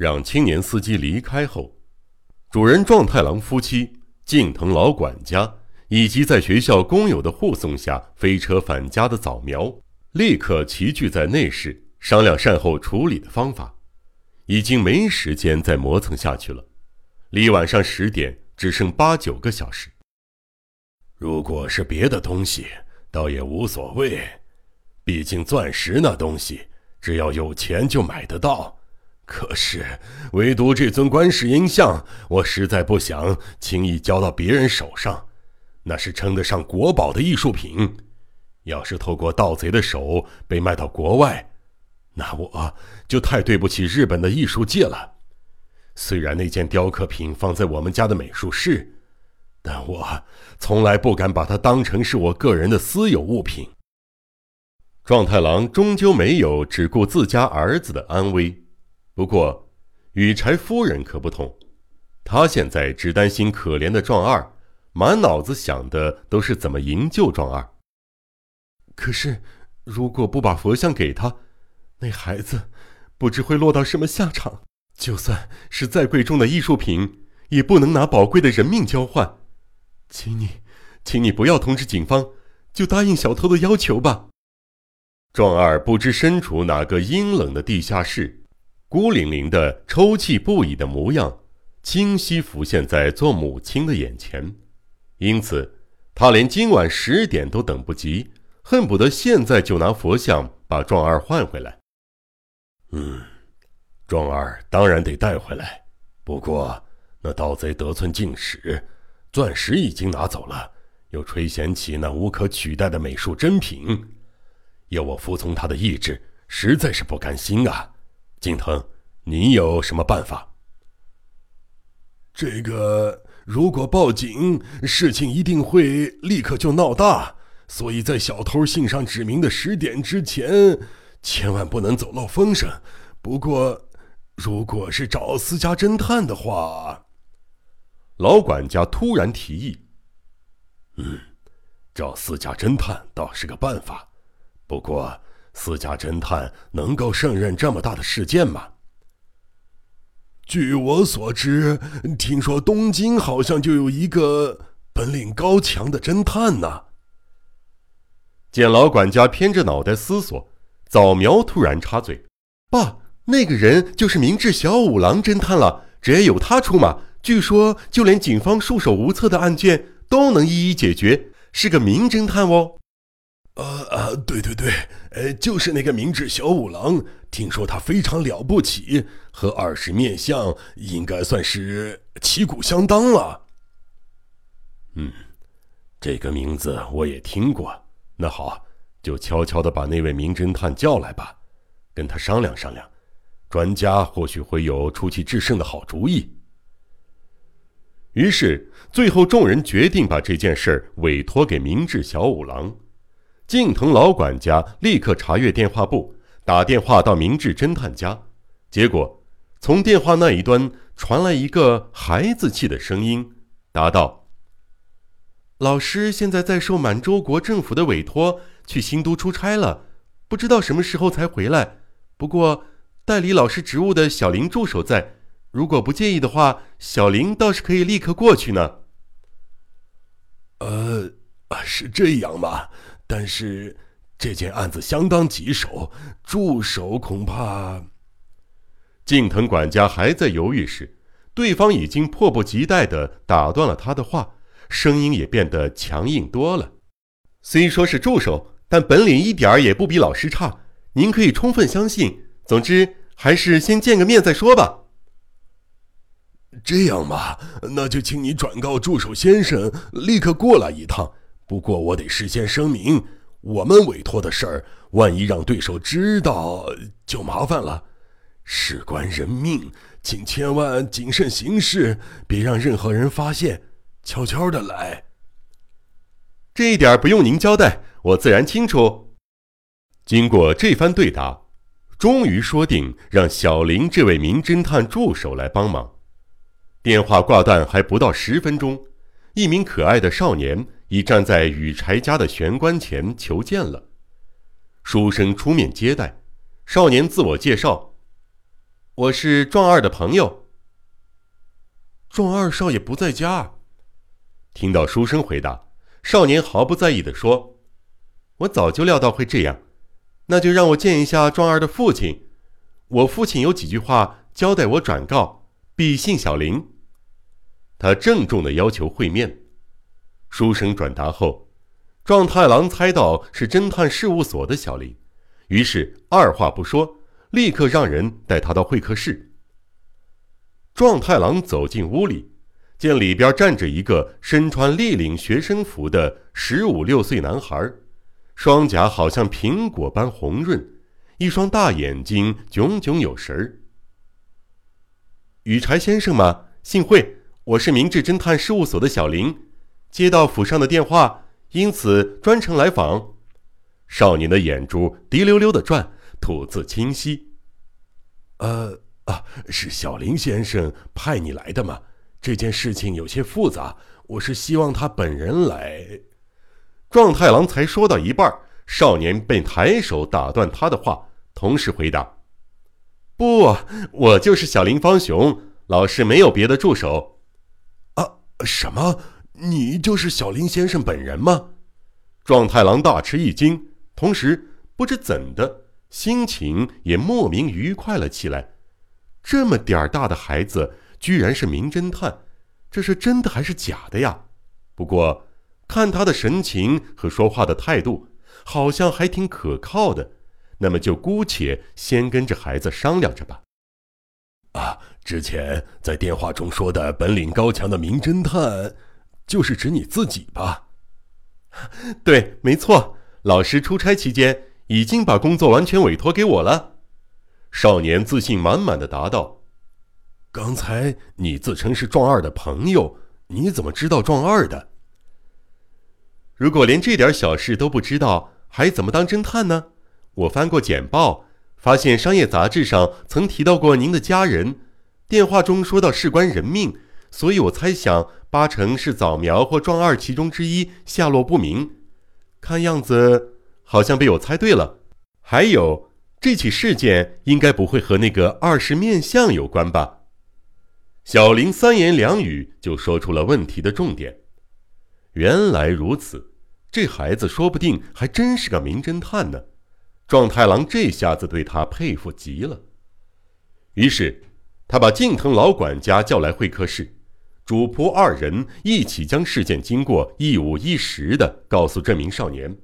让青年司机离开后，主人壮太郎夫妻、近藤老管家以及在学校工友的护送下飞车返家的早苗，立刻齐聚在内室商量善后处理的方法。已经没时间再磨蹭下去了，离晚上十点只剩八九个小时。如果是别的东西，倒也无所谓，毕竟钻石那东西，只要有钱就买得到。可是，唯独这尊观世音像，我实在不想轻易交到别人手上。那是称得上国宝的艺术品，要是透过盗贼的手被卖到国外。那我就太对不起日本的艺术界了。虽然那件雕刻品放在我们家的美术室，但我从来不敢把它当成是我个人的私有物品。壮太郎终究没有只顾自家儿子的安危，不过羽柴夫人可不同，她现在只担心可怜的壮二，满脑子想的都是怎么营救壮二。可是，如果不把佛像给他，那孩子不知会落到什么下场。就算是再贵重的艺术品，也不能拿宝贵的人命交换。请你，请你不要通知警方，就答应小偷的要求吧。壮二不知身处哪个阴冷的地下室，孤零零的抽泣不已的模样，清晰浮现在做母亲的眼前。因此，他连今晚十点都等不及，恨不得现在就拿佛像把壮二换回来。嗯，壮二当然得带回来。不过那盗贼得寸进尺，钻石已经拿走了，又垂涎起那无可取代的美术珍品，要我服从他的意志，实在是不甘心啊！景腾，你有什么办法？这个如果报警，事情一定会立刻就闹大，所以在小偷信上指明的十点之前。千万不能走漏风声。不过，如果是找私家侦探的话，老管家突然提议：“嗯，找私家侦探倒是个办法。不过，私家侦探能够胜任这么大的事件吗？”据我所知，听说东京好像就有一个本领高强的侦探呢。见老管家偏着脑袋思索。早苗突然插嘴：“爸，那个人就是明智小五郎侦探了，只要有他出马，据说就连警方束手无策的案件都能一一解决，是个名侦探哦。”“呃呃，对对对，呃，就是那个明智小五郎，听说他非常了不起，和二十面相应该算是旗鼓相当了。”“嗯，这个名字我也听过。那好。”就悄悄的把那位名侦探叫来吧，跟他商量商量，专家或许会有出奇制胜的好主意。于是，最后众人决定把这件事委托给明智小五郎。近藤老管家立刻查阅电话簿，打电话到明智侦探家，结果从电话那一端传来一个孩子气的声音，答道：“老师现在在受满洲国政府的委托。”去新都出差了，不知道什么时候才回来。不过代理老师职务的小林助手在，如果不介意的话，小林倒是可以立刻过去呢。呃，是这样吗？但是这件案子相当棘手，助手恐怕……近藤管家还在犹豫时，对方已经迫不及待的打断了他的话，声音也变得强硬多了。虽说是助手。但本领一点儿也不比老师差，您可以充分相信。总之，还是先见个面再说吧。这样吧，那就请你转告助手先生，立刻过来一趟。不过我得事先声明，我们委托的事儿，万一让对手知道，就麻烦了。事关人命，请千万谨慎行事，别让任何人发现，悄悄的来。这一点不用您交代。我自然清楚。经过这番对答，终于说定让小林这位名侦探助手来帮忙。电话挂断还不到十分钟，一名可爱的少年已站在羽柴家的玄关前求见了。书生出面接待，少年自我介绍：“我是壮二的朋友。”壮二少爷不在家。听到书生回答，少年毫不在意地说：“我早就料到会这样，那就让我见一下壮二的父亲。我父亲有几句话交代我转告，必信小林。”他郑重的要求会面。书生转达后，壮太郎猜到是侦探事务所的小林，于是二话不说，立刻让人带他到会客室。壮太郎走进屋里，见里边站着一个身穿立领学生服的十五六岁男孩，双颊好像苹果般红润，一双大眼睛炯炯有神儿。羽柴先生吗？幸会。我是明治侦探事务所的小林，接到府上的电话，因此专程来访。少年的眼珠滴溜溜的转，吐字清晰。呃啊，是小林先生派你来的吗？这件事情有些复杂，我是希望他本人来。壮太郎才说到一半，少年便抬手打断他的话，同时回答：“不，我就是小林方雄，老师没有别的助手。”啊什么？你就是小林先生本人吗？壮太郎大吃一惊，同时不知怎的，心情也莫名愉快了起来。这么点儿大的孩子，居然是名侦探，这是真的还是假的呀？不过看他的神情和说话的态度，好像还挺可靠的。那么就姑且先跟着孩子商量着吧。啊。之前在电话中说的本领高强的名侦探，就是指你自己吧？对，没错。老师出差期间已经把工作完全委托给我了。少年自信满满的答道：“刚才你自称是壮二的朋友，你怎么知道壮二的？如果连这点小事都不知道，还怎么当侦探呢？我翻过简报，发现商业杂志上曾提到过您的家人。”电话中说到事关人命，所以我猜想八成是早苗或壮二其中之一下落不明。看样子好像被我猜对了。还有这起事件应该不会和那个二十面相有关吧？小林三言两语就说出了问题的重点。原来如此，这孩子说不定还真是个名侦探呢。壮太郎这下子对他佩服极了。于是。他把近藤老管家叫来会客室，主仆二人一起将事件经过一五一十的告诉这名少年。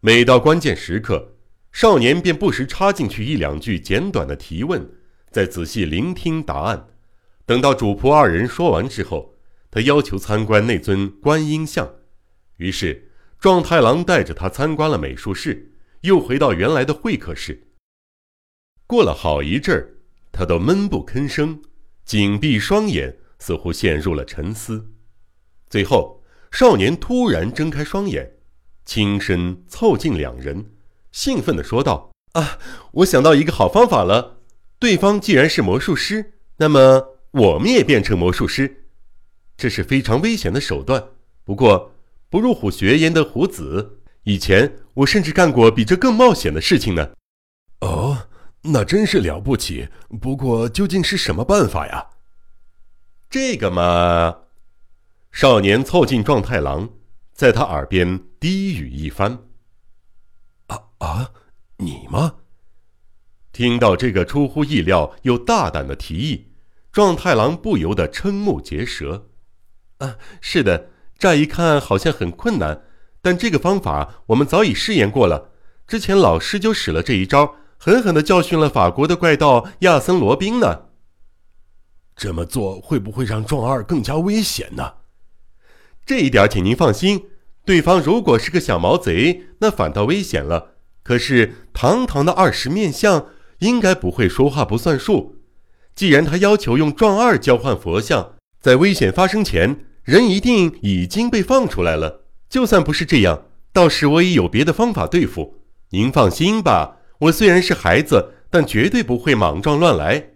每到关键时刻，少年便不时插进去一两句简短的提问，再仔细聆听答案。等到主仆二人说完之后，他要求参观那尊观音像。于是壮太郎带着他参观了美术室，又回到原来的会客室。过了好一阵儿。他都闷不吭声，紧闭双眼，似乎陷入了沉思。最后，少年突然睁开双眼，轻声凑近两人，兴奋地说道：“啊，我想到一个好方法了！对方既然是魔术师，那么我们也变成魔术师。这是非常危险的手段，不过不入虎穴焉得虎子。以前我甚至干过比这更冒险的事情呢。”哦。那真是了不起，不过究竟是什么办法呀？这个嘛，少年凑近壮太郎，在他耳边低语一番。啊啊，你吗？听到这个出乎意料又大胆的提议，壮太郎不由得瞠目结舌。啊，是的，乍一看好像很困难，但这个方法我们早已试验过了，之前老师就使了这一招。狠狠地教训了法国的怪盗亚森·罗宾呢。这么做会不会让壮二更加危险呢？这一点请您放心，对方如果是个小毛贼，那反倒危险了。可是堂堂的二十面相，应该不会说话不算数。既然他要求用壮二交换佛像，在危险发生前，人一定已经被放出来了。就算不是这样，到时我也有别的方法对付。您放心吧。我虽然是孩子，但绝对不会莽撞乱来。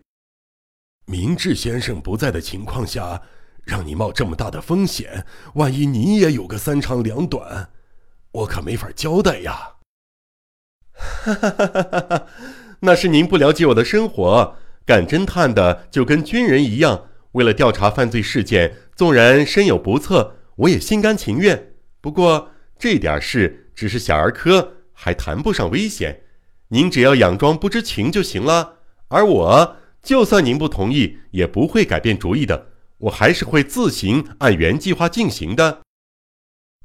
明智先生不在的情况下，让你冒这么大的风险，万一你也有个三长两短，我可没法交代呀。哈哈哈哈哈！那是您不了解我的生活。干侦探的就跟军人一样，为了调查犯罪事件，纵然身有不测，我也心甘情愿。不过这点事只是小儿科，还谈不上危险。您只要佯装不知情就行了。而我，就算您不同意，也不会改变主意的。我还是会自行按原计划进行的。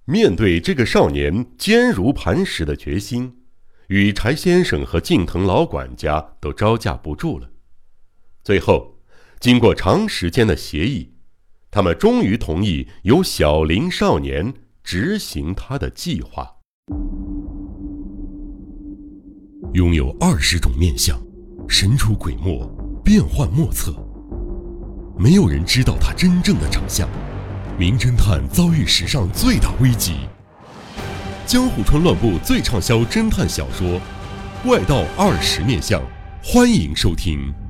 面对这个少年坚如磐石的决心，羽柴先生和近藤老管家都招架不住了。最后，经过长时间的协议，他们终于同意由小林少年执行他的计划。拥有二十种面相，神出鬼没，变幻莫测。没有人知道他真正的长相。名侦探遭遇史上最大危机。江户川乱步最畅销侦探小说《怪盗二十面相》，欢迎收听。